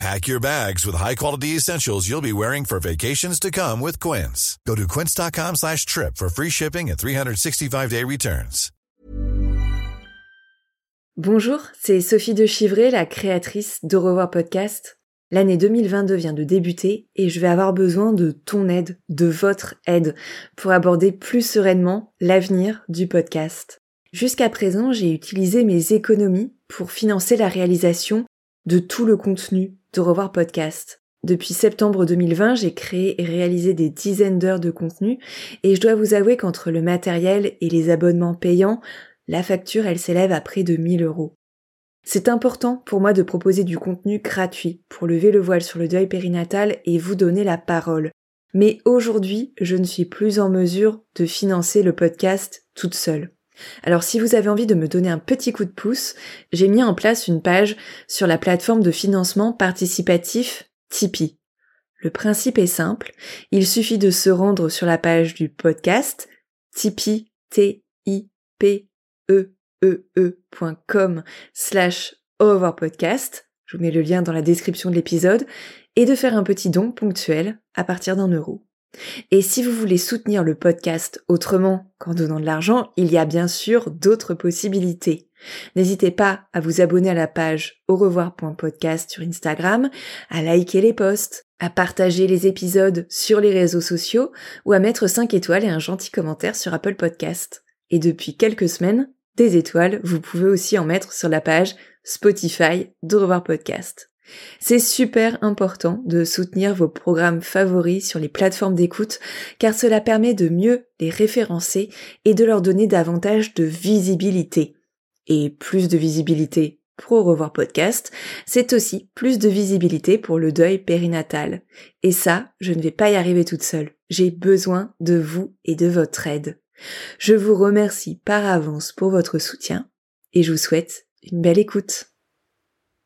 Pack your bags with high-quality essentials you'll be wearing for vacations to come with Quince. Go to quince.com slash trip for free shipping and 365-day returns. Bonjour, c'est Sophie de Chivray, la créatrice d'Au podcast. L'année 2022 vient de débuter et je vais avoir besoin de ton aide, de votre aide, pour aborder plus sereinement l'avenir du podcast. Jusqu'à présent, j'ai utilisé mes économies pour financer la réalisation de tout le contenu de Revoir Podcast. Depuis septembre 2020, j'ai créé et réalisé des dizaines d'heures de contenu et je dois vous avouer qu'entre le matériel et les abonnements payants, la facture, elle s'élève à près de 1000 euros. C'est important pour moi de proposer du contenu gratuit pour lever le voile sur le deuil périnatal et vous donner la parole. Mais aujourd'hui, je ne suis plus en mesure de financer le podcast toute seule. Alors si vous avez envie de me donner un petit coup de pouce, j'ai mis en place une page sur la plateforme de financement participatif Tipeee. Le principe est simple, il suffit de se rendre sur la page du podcast tipeee t i p e e e.com slash overpodcast, je vous mets le lien dans la description de l'épisode, et de faire un petit don ponctuel à partir d'un euro. Et si vous voulez soutenir le podcast autrement qu'en donnant de l'argent, il y a bien sûr d'autres possibilités. N'hésitez pas à vous abonner à la page au revoir.podcast sur Instagram, à liker les posts, à partager les épisodes sur les réseaux sociaux ou à mettre 5 étoiles et un gentil commentaire sur Apple Podcast. Et depuis quelques semaines, des étoiles, vous pouvez aussi en mettre sur la page Spotify de Revoir Podcast. C'est super important de soutenir vos programmes favoris sur les plateformes d'écoute car cela permet de mieux les référencer et de leur donner davantage de visibilité. Et plus de visibilité pour revoir podcast, c'est aussi plus de visibilité pour le deuil périnatal. Et ça, je ne vais pas y arriver toute seule. J'ai besoin de vous et de votre aide. Je vous remercie par avance pour votre soutien et je vous souhaite une belle écoute.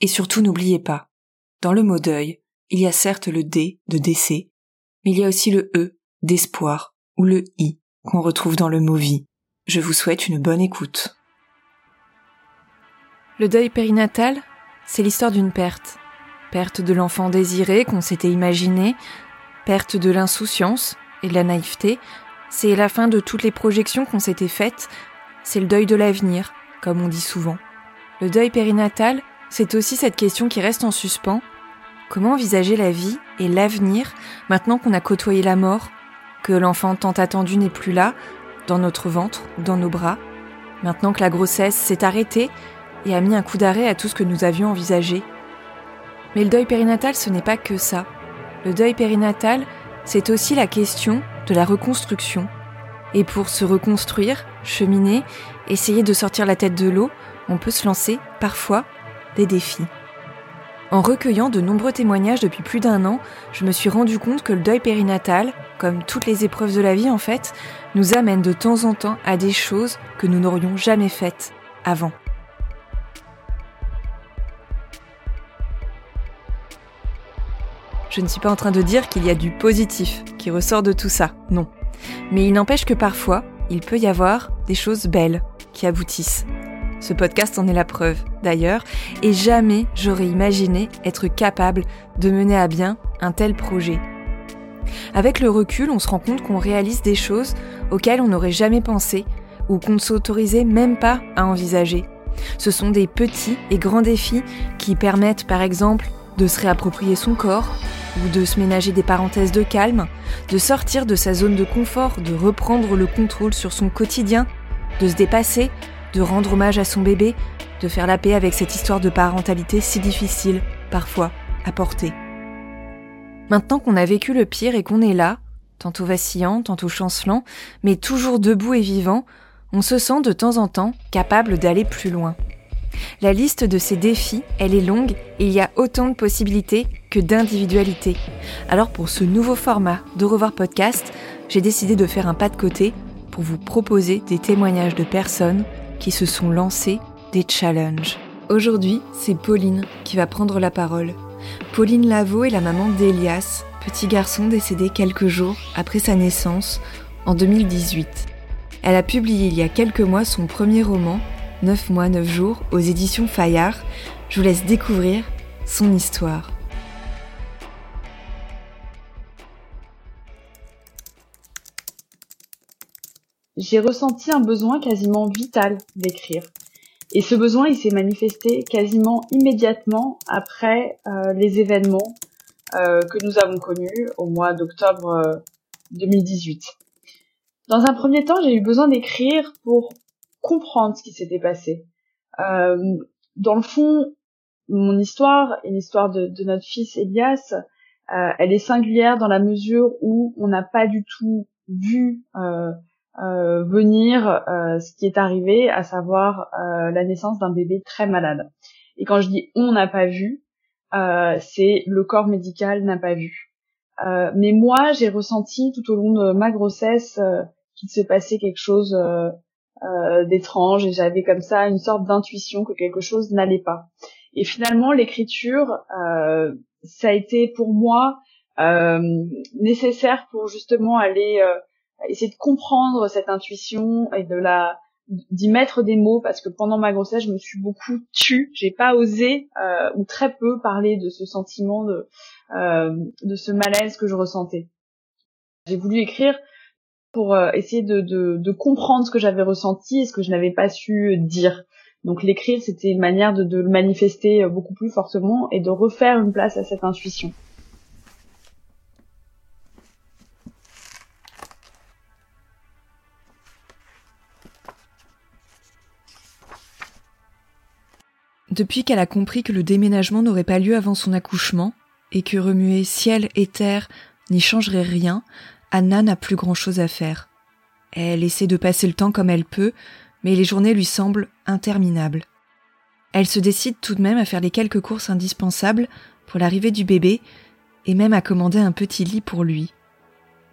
Et surtout n'oubliez pas, dans le mot deuil, il y a certes le D de décès, mais il y a aussi le E d'espoir ou le I qu'on retrouve dans le mot vie. Je vous souhaite une bonne écoute. Le deuil périnatal, c'est l'histoire d'une perte. Perte de l'enfant désiré qu'on s'était imaginé, perte de l'insouciance et de la naïveté, c'est la fin de toutes les projections qu'on s'était faites, c'est le deuil de l'avenir, comme on dit souvent. Le deuil périnatal, c'est aussi cette question qui reste en suspens. Comment envisager la vie et l'avenir maintenant qu'on a côtoyé la mort, que l'enfant tant attendu n'est plus là, dans notre ventre, dans nos bras, maintenant que la grossesse s'est arrêtée et a mis un coup d'arrêt à tout ce que nous avions envisagé? Mais le deuil périnatal, ce n'est pas que ça. Le deuil périnatal, c'est aussi la question de la reconstruction. Et pour se reconstruire, cheminer, essayer de sortir la tête de l'eau, on peut se lancer, parfois, des défis. En recueillant de nombreux témoignages depuis plus d'un an, je me suis rendu compte que le deuil périnatal, comme toutes les épreuves de la vie en fait, nous amène de temps en temps à des choses que nous n'aurions jamais faites avant. Je ne suis pas en train de dire qu'il y a du positif qui ressort de tout ça, non. Mais il n'empêche que parfois, il peut y avoir des choses belles qui aboutissent. Ce podcast en est la preuve, d'ailleurs, et jamais j'aurais imaginé être capable de mener à bien un tel projet. Avec le recul, on se rend compte qu'on réalise des choses auxquelles on n'aurait jamais pensé ou qu'on ne s'autorisait même pas à envisager. Ce sont des petits et grands défis qui permettent par exemple de se réapproprier son corps ou de se ménager des parenthèses de calme, de sortir de sa zone de confort, de reprendre le contrôle sur son quotidien, de se dépasser de rendre hommage à son bébé, de faire la paix avec cette histoire de parentalité si difficile, parfois, à porter. Maintenant qu'on a vécu le pire et qu'on est là, tantôt vacillant, tantôt chancelant, mais toujours debout et vivant, on se sent de temps en temps capable d'aller plus loin. La liste de ces défis, elle est longue et il y a autant de possibilités que d'individualités. Alors pour ce nouveau format de Revoir Podcast, j'ai décidé de faire un pas de côté pour vous proposer des témoignages de personnes qui se sont lancées des challenges. Aujourd'hui, c'est Pauline qui va prendre la parole. Pauline Lavaux est la maman d'Elias, petit garçon décédé quelques jours après sa naissance en 2018. Elle a publié il y a quelques mois son premier roman, 9 mois, 9 jours, aux éditions Fayard. Je vous laisse découvrir son histoire. J'ai ressenti un besoin quasiment vital d'écrire. Et ce besoin, il s'est manifesté quasiment immédiatement après euh, les événements euh, que nous avons connus au mois d'octobre 2018. Euh, Dans un premier temps, j'ai eu besoin d'écrire pour comprendre ce qui s'était passé. Euh, dans le fond, mon histoire et l'histoire de, de, notre fils Elias, euh, elle est singulière dans la mesure où on n'a pas du tout vu euh, euh venir euh, ce qui est arrivé, à savoir euh, la naissance d'un bébé très malade. Et quand je dis on n'a pas vu, c'est le corps médical n'a pas vu. mais moi, j'ai ressenti tout au long de ma grossesse qu'il se passait quelque chose euh, d'étrange et j'avais comme ça une sorte d'intuition que quelque chose n'allait pas. Et finalement, l'écriture, euh, ça a été pour moi euh, nécessaire pour justement aller euh, essayer de comprendre cette intuition et de la d'y mettre des mots parce que pendant ma grossesse je me suis beaucoup tue j'ai pas osé euh, ou très peu parler de ce sentiment de de ce malaise que je ressentais j'ai voulu écrire pour euh, essayer de, de, de, comprendre ce que j'avais ressenti et ce que je n'avais pas su dire. Donc l'écrire, c'était une manière de, de, le manifester euh, beaucoup plus fortement et de refaire une place à cette intuition. Depuis qu'elle a compris que le déménagement n'aurait pas lieu avant son accouchement, et que remuer ciel et terre n'y changerait rien, Anna n'a plus grand-chose à faire. Elle essaie de passer le temps comme elle peut, mais les journées lui semblent interminables. Elle se décide tout de même à faire les quelques courses indispensables pour l'arrivée du bébé et même à commander un petit lit pour lui.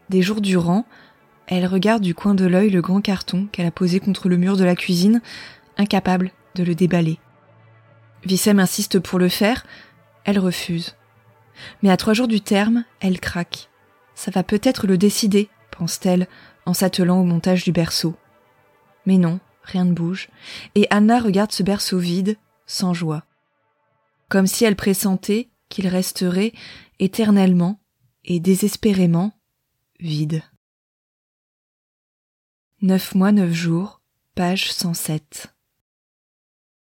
Des jours durant, elle regarde du coin de l'œil le grand carton qu'elle a posé contre le mur de la cuisine, incapable de le déballer. Vissem insiste pour le faire, elle refuse. Mais à trois jours du terme, elle craque. Ça va peut-être le décider, pense-t-elle, en s'attelant au montage du berceau. Mais non, rien ne bouge, et Anna regarde ce berceau vide, sans joie. Comme si elle pressentait qu'il resterait éternellement et désespérément vide. Neuf mois, neuf jours, page 107.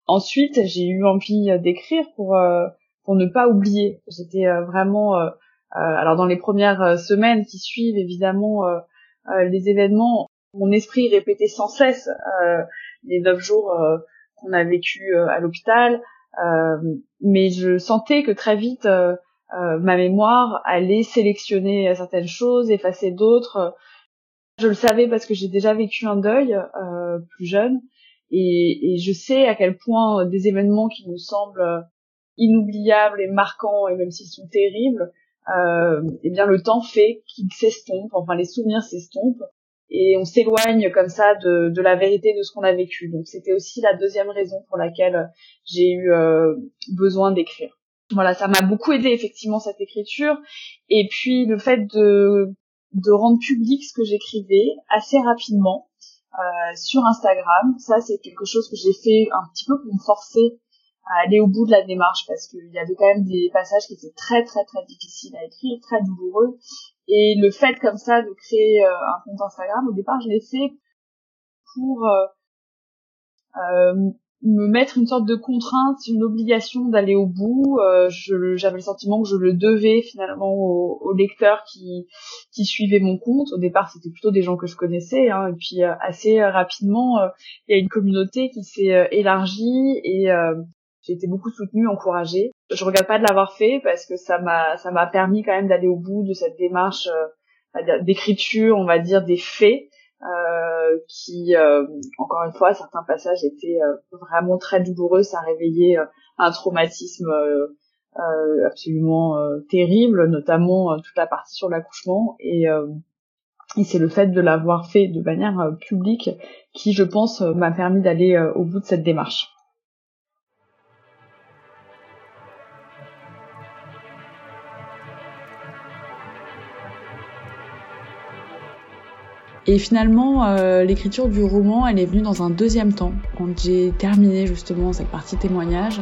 Ensuite, j'ai eu envie d'écrire pour euh, pour ne pas oublier. J'étais euh, vraiment euh, euh, alors dans les premières euh, semaines qui suivent, évidemment, euh, les événements, mon esprit répétait sans cesse les neuf jours qu'on a vécu à l'hôpital, mais je sentais que très vite ma mémoire allait sélectionner certaines choses, effacer d'autres. Je le savais parce que j'ai déjà vécu un deuil plus jeune et, et, je sais à quel point des événements qui nous semblent inoubliables et marquants et même s'ils sont terribles, euh, eh bien le temps fait qu'il s'estompe, enfin les souvenirs s'estompent et on s'éloigne comme ça de, de, la vérité de ce qu'on a vécu. Donc c'était aussi la deuxième raison pour laquelle j'ai eu euh, besoin d'écrire. Voilà, ça m'a beaucoup aidé effectivement cette écriture et puis le fait de de rendre public ce que j'écrivais assez rapidement euh, sur Instagram, ça c'est quelque chose que j'ai fait un petit peu pour me forcer à aller au bout de la démarche parce qu'il y avait quand même des passages qui étaient très très très difficiles à écrire, très douloureux. Et le fait comme ça de créer euh, un compte Instagram, au départ je l'ai fait pour euh, euh, me mettre une sorte de contrainte, une obligation d'aller au bout. Euh, j'avais le sentiment que je le devais finalement aux, lecteurs qui, qui suivaient mon compte. Au départ, c'était plutôt des gens que je connaissais, hein, et puis euh, assez rapidement, euh, il y a une communauté qui s'est élargie et j'ai été beaucoup soutenue, encouragée. Je regrette pas de l'avoir fait parce que ça m'a ça m'a permis quand même d'aller au bout de cette démarche d'écriture, on va dire des faits euh, qui, euh, encore une fois, certains passages étaient euh, vraiment très douloureux, ça réveillait un traumatisme absolument terrible, notamment toute la partie sur l'accouchement et et c'est le fait de l'avoir fait de manière publique qui, je pense, m'a permis d'aller au bout de cette démarche. Et finalement, euh, l'écriture du roman, elle est venue dans un deuxième temps, quand j'ai terminé justement cette partie témoignage.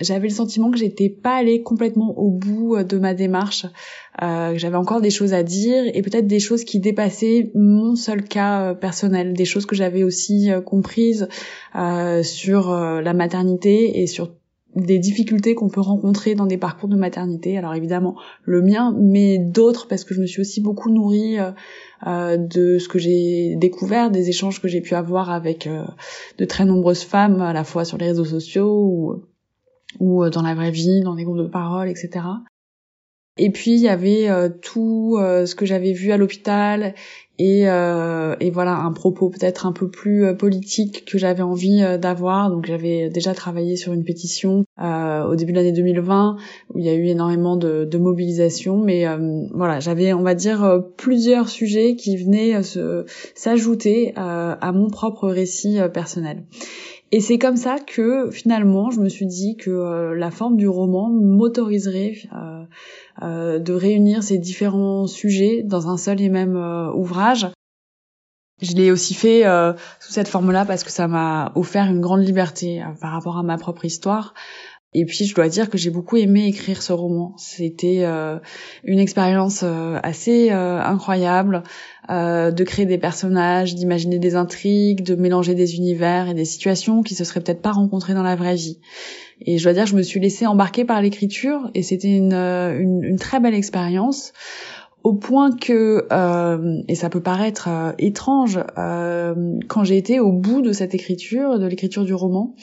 J'avais le sentiment que j'étais pas allée complètement au bout euh, de ma démarche, euh, que j'avais encore des choses à dire et peut-être des choses qui dépassaient mon seul cas personnel, des choses que j'avais aussi comprises sur la maternité et sur des difficultés qu'on peut rencontrer dans des parcours de maternité. Alors évidemment le mien, mais d'autres parce que je me suis aussi beaucoup nourrie euh, euh, de ce que j'ai découvert, des échanges que j'ai pu avoir avec euh, de très nombreuses femmes, à la fois sur les réseaux sociaux ou, ou dans la vraie vie, dans des groupes de parole, etc. Et puis il y avait tout ce que j'avais vu à l'hôpital et, euh, et voilà un propos peut-être un peu plus euh, politique que j'avais envie euh, d'avoir. Donc j'avais déjà travaillé sur une pétition euh, au début de l'année 2020 où il y a eu énormément de, de mobilisation, mais euh, voilà j'avais on va dire plusieurs sujets qui venaient s'ajouter à mon propre récit personnel. Et c'est comme ça que finalement je me suis dit que la forme du roman m'autoriserait euh, de réunir ces différents sujets dans un seul et même euh, ouvrage. Je l'ai aussi fait euh, sous cette forme-là parce que ça m'a offert une grande liberté par rapport à ma propre histoire. Et puis je dois dire que j'ai beaucoup aimé écrire ce roman. C'était une expérience assez incroyable de créer des personnages, d'imaginer des intrigues, de mélanger des univers et des situations qui se seraient peut-être pas rencontrées dans la vraie vie. Et je dois dire, je me suis laissée embarquer par l'écriture et c'était une, euh, une, une, très belle expérience au point que, euh, et ça peut paraître euh, étrange, euh, quand j'ai été au bout de cette écriture, de l'écriture du roman,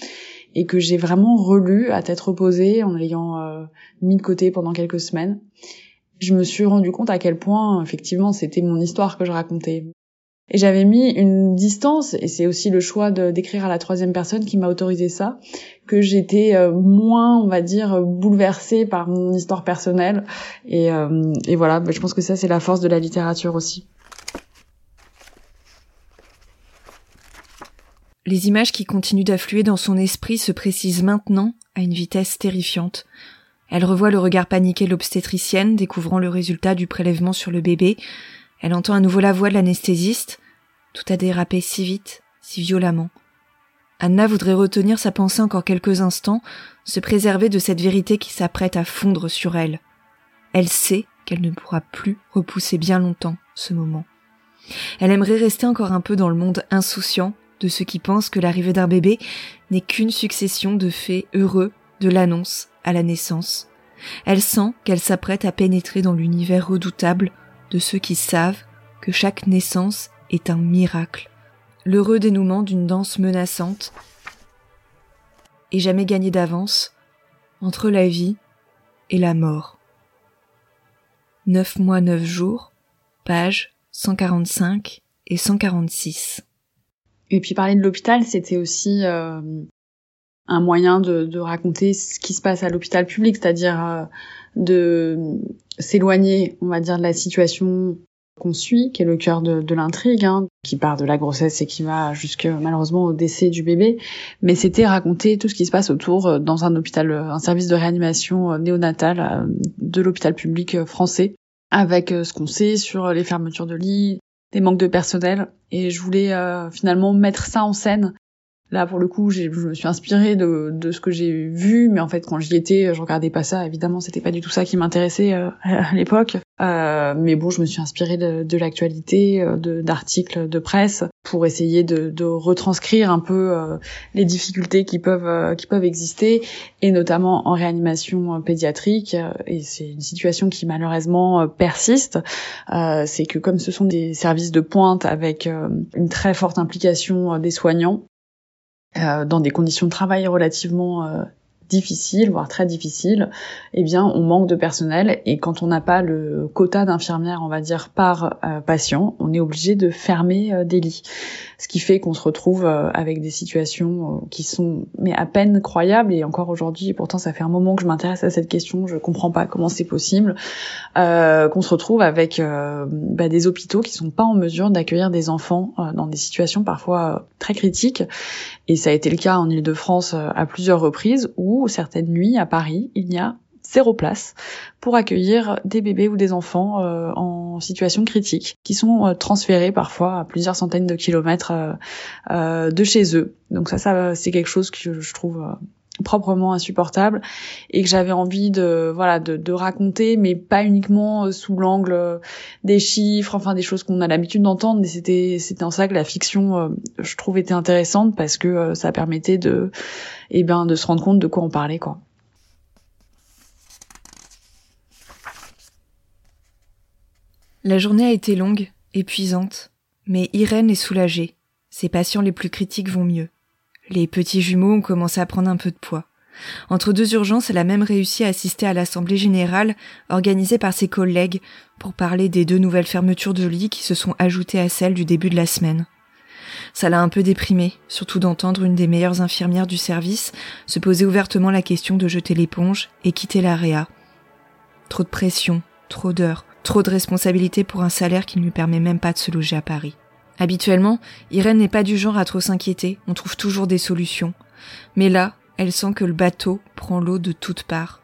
et que j'ai vraiment relu à tête reposée en l'ayant euh, mis de côté pendant quelques semaines, je me suis rendu compte à quel point, effectivement, c'était mon histoire que je racontais. Et j'avais mis une distance, et c'est aussi le choix d'écrire à la troisième personne qui m'a autorisé ça, que j'étais euh, moins, on va dire, bouleversée par mon histoire personnelle. Et, euh, et voilà, bah, je pense que ça, c'est la force de la littérature aussi. Les images qui continuent d'affluer dans son esprit se précisent maintenant à une vitesse terrifiante. Elle revoit le regard paniqué de l'obstétricienne découvrant le résultat du prélèvement sur le bébé, elle entend à nouveau la voix de l'anesthésiste. Tout a dérapé si vite, si violemment. Anna voudrait retenir sa pensée encore quelques instants, se préserver de cette vérité qui s'apprête à fondre sur elle. Elle sait qu'elle ne pourra plus repousser bien longtemps ce moment. Elle aimerait rester encore un peu dans le monde insouciant de ceux qui pensent que l'arrivée d'un bébé n'est qu'une succession de faits heureux de l'annonce à la naissance. Elle sent qu'elle s'apprête à pénétrer dans l'univers redoutable de ceux qui savent que chaque naissance est un miracle, l'heureux dénouement d'une danse menaçante, et jamais gagné d'avance entre la vie et la mort. Neuf mois, neuf jours, pages 145 et 146. Et puis parler de l'hôpital, c'était aussi euh, un moyen de, raconter ce qui se passe à l'hôpital public, c'est-à-dire euh, de s'éloigner, on va dire, de la situation qu'on suit, qui est le cœur de, l'intrigue, hein, qui part de la grossesse et qui va jusque malheureusement au décès du bébé. Mais c'était raconter tout ce qui se passe autour euh, dans un hôpital, euh, un service de réanimation euh, néonatale de l'hôpital public français, avec ce qu'on sait sur les fermetures de lits, des manques de personnel. Et je voulais finalement mettre ça en scène Là, pour le coup, je me suis inspirée de, de ce que j'ai vu, mais en fait, quand j'y étais, je regardais pas ça. Évidemment, c'était pas du tout ça qui m'intéressait euh, à l'époque. Euh, mais bon, je me suis inspirée de, de l'actualité, euh, d'articles de, presse pour essayer de, de retranscrire un peu euh, les difficultés qui peuvent qui peuvent exister, et notamment en réanimation pédiatrique. Et c'est une situation qui malheureusement persiste. c'est que comme ce sont des services de pointe avec une très forte implication des soignants, dans des conditions de travail relativement euh, difficile, voire très difficile, eh bien, on manque de personnel et quand on n'a pas le quota d'infirmières, on va dire, par euh, patient, on est obligé de fermer euh, des lits. Ce qui fait qu'on se retrouve euh, avec des situations qui sont mais à peine croyables et encore aujourd'hui, et pourtant ça fait un moment que je m'intéresse à cette question, je comprends pas comment c'est possible, qu'on se retrouve avec bah, des hôpitaux qui sont pas en mesure d'accueillir des enfants dans des situations parfois très critiques. Et ça a été le cas en Ile-de-France à plusieurs reprises où certaines nuits à Paris, il n'y a zéro place pour accueillir des bébés ou des enfants euh, en situation critique, qui sont euh, transférés parfois à plusieurs centaines de kilomètres euh, de chez eux. Donc ça, ça c'est quelque chose que je trouve proprement insupportable et que j'avais envie de voilà de, raconter mais pas uniquement sous l'angle des chiffres enfin des choses qu'on a l'habitude d'entendre mais c'était c'était en ça que la fiction je trouve était intéressante parce que ça permettait de eh ben de se rendre compte de quoi on parlait quoi. La journée a été longue, épuisante, mais Irène est soulagée. Ses patients les plus critiques vont mieux. Les petits jumeaux ont commencé à prendre un peu de poids. Entre deux urgences, elle a même réussi à assister à l'assemblée générale organisée par ses collègues pour parler des deux nouvelles fermetures de lits qui se sont ajoutées à celles du début de la semaine. Ça l'a un peu déprimée, surtout d'entendre une des meilleures infirmières du service se poser ouvertement la question de jeter l'éponge et quitter l'AREA. Trop de pression, trop d'heures, trop de responsabilités pour un salaire qui ne lui permet même pas de se loger à Paris. Habituellement, Irène n'est pas du genre à trop s'inquiéter, on trouve toujours des solutions. Mais là, elle sent que le bateau prend l'eau de toutes parts.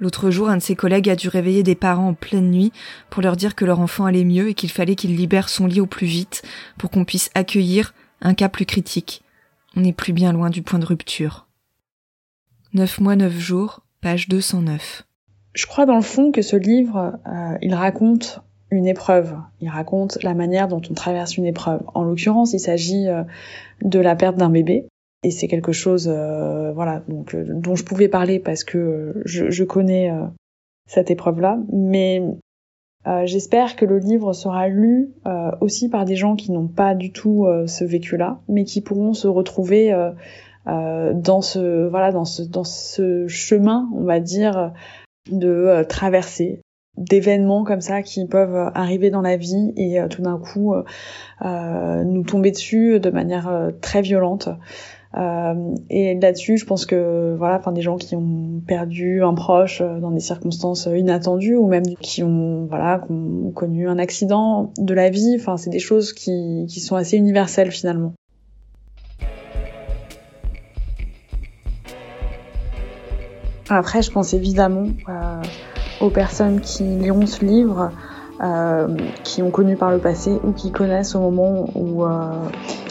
L'autre jour, un de ses collègues a dû réveiller des parents en pleine nuit pour leur dire que leur enfant allait mieux et qu'il fallait qu'il libère son lit au plus vite pour qu'on puisse accueillir un cas plus critique. On n'est plus bien loin du point de rupture. Neuf mois, neuf jours, page 209. Je crois dans le fond que ce livre, euh, il raconte une épreuve. Il raconte la manière dont on traverse une épreuve. En l'occurrence, il s'agit euh, de la perte d'un bébé. Et c'est quelque chose, euh, voilà, donc euh, dont je pouvais parler parce que je, connais cette épreuve-là. Mais j'espère que le livre sera lu aussi par des gens qui n'ont pas du tout ce vécu-là, mais qui pourront se retrouver dans ce, voilà, dans ce, dans ce chemin, on va dire, de traverser d'événements comme ça qui peuvent arriver dans la vie et euh, tout d'un coup euh, euh, nous tomber dessus de manière très violente. et là-dessus, je pense que voilà, enfin des gens qui ont perdu un proche dans des circonstances inattendues ou même qui ont voilà, qui ont connu un accident de la vie, enfin c'est des choses qui, qui sont assez universelles finalement. Après, je pense évidemment aux personnes qui liront ce livre, euh, qui ont connu par le passé ou qui connaissent au moment où euh,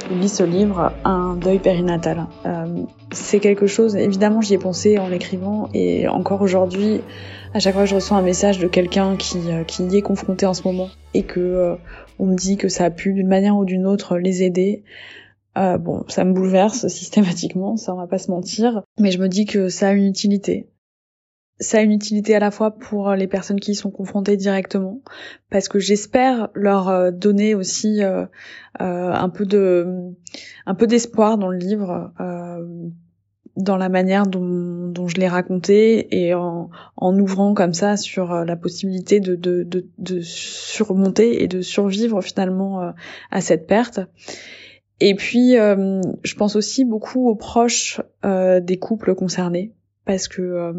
ils lisent ce livre un deuil périnatal. Euh, c'est quelque chose, évidemment j'y ai pensé en l'écrivant et encore aujourd'hui, à chaque fois que je reçois un message de quelqu'un qui, euh, qui y est confronté en ce moment et que on me dit que ça a pu d'une manière ou d'une autre les aider, euh, bon, ça me bouleverse systématiquement, ça on va pas se mentir, mais je me dis que ça a une utilité ça a une utilité à la fois pour les personnes qui y sont confrontées directement, parce que j'espère leur euh, donner aussi euh, euh, un peu de, un peu d'espoir dans le livre, dans la manière dont, dont je l'ai raconté et en, en, ouvrant comme ça sur la possibilité de, de, de, de surmonter et de survivre finalement à cette perte. Et puis, je pense aussi beaucoup aux proches des couples concernés parce que euh,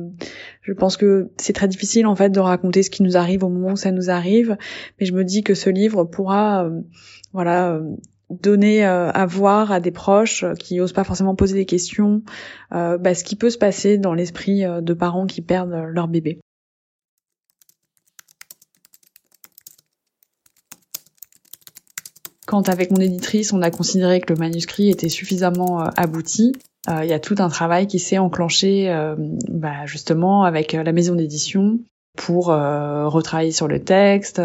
je pense que c'est très difficile en fait de raconter ce qui nous arrive au moment où ça nous arrive, mais je me dis que ce livre pourra, euh, voilà, euh, donner à voir à des proches qui osent pas forcément poser des questions, bah, ce qui peut se passer dans l'esprit de parents qui perdent leur bébé. Quand avec mon éditrice, on a considéré que le manuscrit était suffisamment abouti, il y a tout un travail qui s'est enclenché bah, justement avec la maison d'édition pour retravailler sur le texte,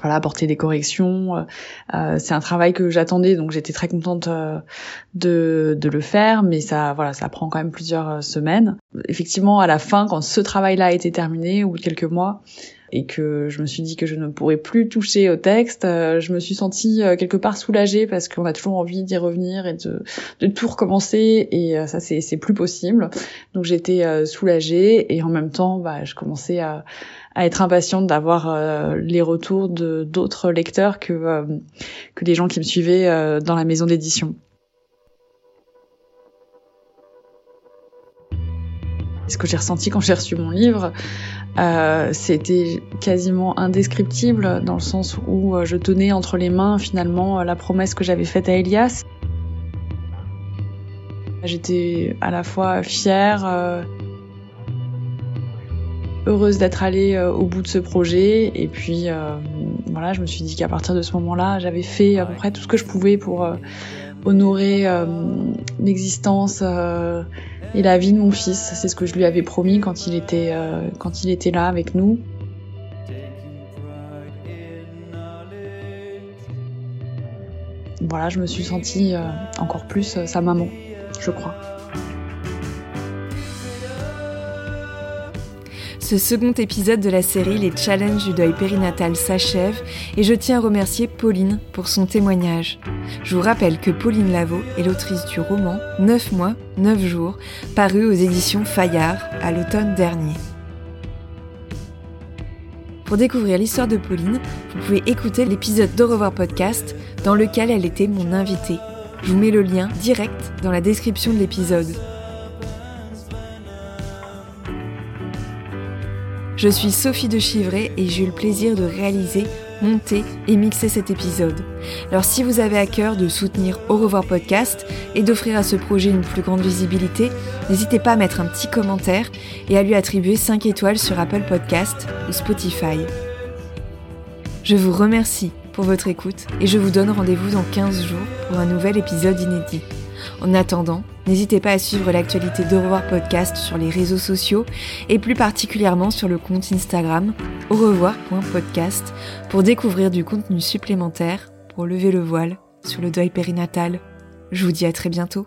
voilà apporter des corrections euh, euh, c'est un travail que j'attendais donc j'étais très contente euh, de, de le faire mais ça voilà ça prend quand même plusieurs semaines. Effectivement à la fin quand ce travail là a été terminé au bout de quelques mois et que je me suis dit que je ne pourrais plus toucher au texte, je me suis sentie quelque part soulagée parce qu'on a toujours envie d'y revenir et de, tout recommencer et ça c'est plus possible. Donc j'étais soulagée et en même temps bah, je commençais à, être impatiente d'avoir euh, les retours d'autres lecteurs que euh, les gens qui me suivaient euh, dans la maison d'édition. Ce que j'ai ressenti quand j'ai reçu mon livre, euh, c'était quasiment indescriptible dans le sens où je tenais entre les mains finalement la promesse que j'avais faite à Elias. J'étais à la fois fière, heureuse d'être allée euh, au bout de ce projet et puis euh, voilà, je me suis dit qu'à partir de ce moment-là, j'avais fait à peu près tout ce que je pouvais pour euh, honorer l'existence et la vie de mon fils. C'est ce que je lui avais promis quand il était quand il était là avec nous. Voilà, je me suis sentie encore plus sa maman, je crois. Ce second épisode de la série Les Challenges du deuil périnatal s'achève et je tiens à remercier Pauline pour son témoignage. Je vous rappelle que Pauline Lavaux est l'autrice du roman 9 mois, 9 jours, paru aux éditions Fayard à l'automne dernier. Pour découvrir l'histoire de Pauline, vous pouvez écouter l'épisode d'Au podcast dans lequel elle était mon invitée. Je vous mets le lien direct dans la description de l'épisode. Je suis Sophie de Chivray et j'ai eu le plaisir de réaliser, monter et mixer cet épisode. Alors si vous avez à cœur de soutenir Au revoir podcast et d'offrir à ce projet une plus grande visibilité, n'hésitez pas à mettre un petit commentaire et à lui attribuer 5 étoiles sur Apple Podcast ou Spotify. Je vous remercie pour votre écoute et je vous donne rendez-vous dans 15 jours pour un nouvel épisode inédit. En attendant, n'hésitez pas à suivre l'actualité de Revoir Podcast sur les réseaux sociaux et plus particulièrement sur le compte Instagram au revoir.podcast pour découvrir du contenu supplémentaire pour lever le voile sur le deuil périnatal. Je vous dis à très bientôt.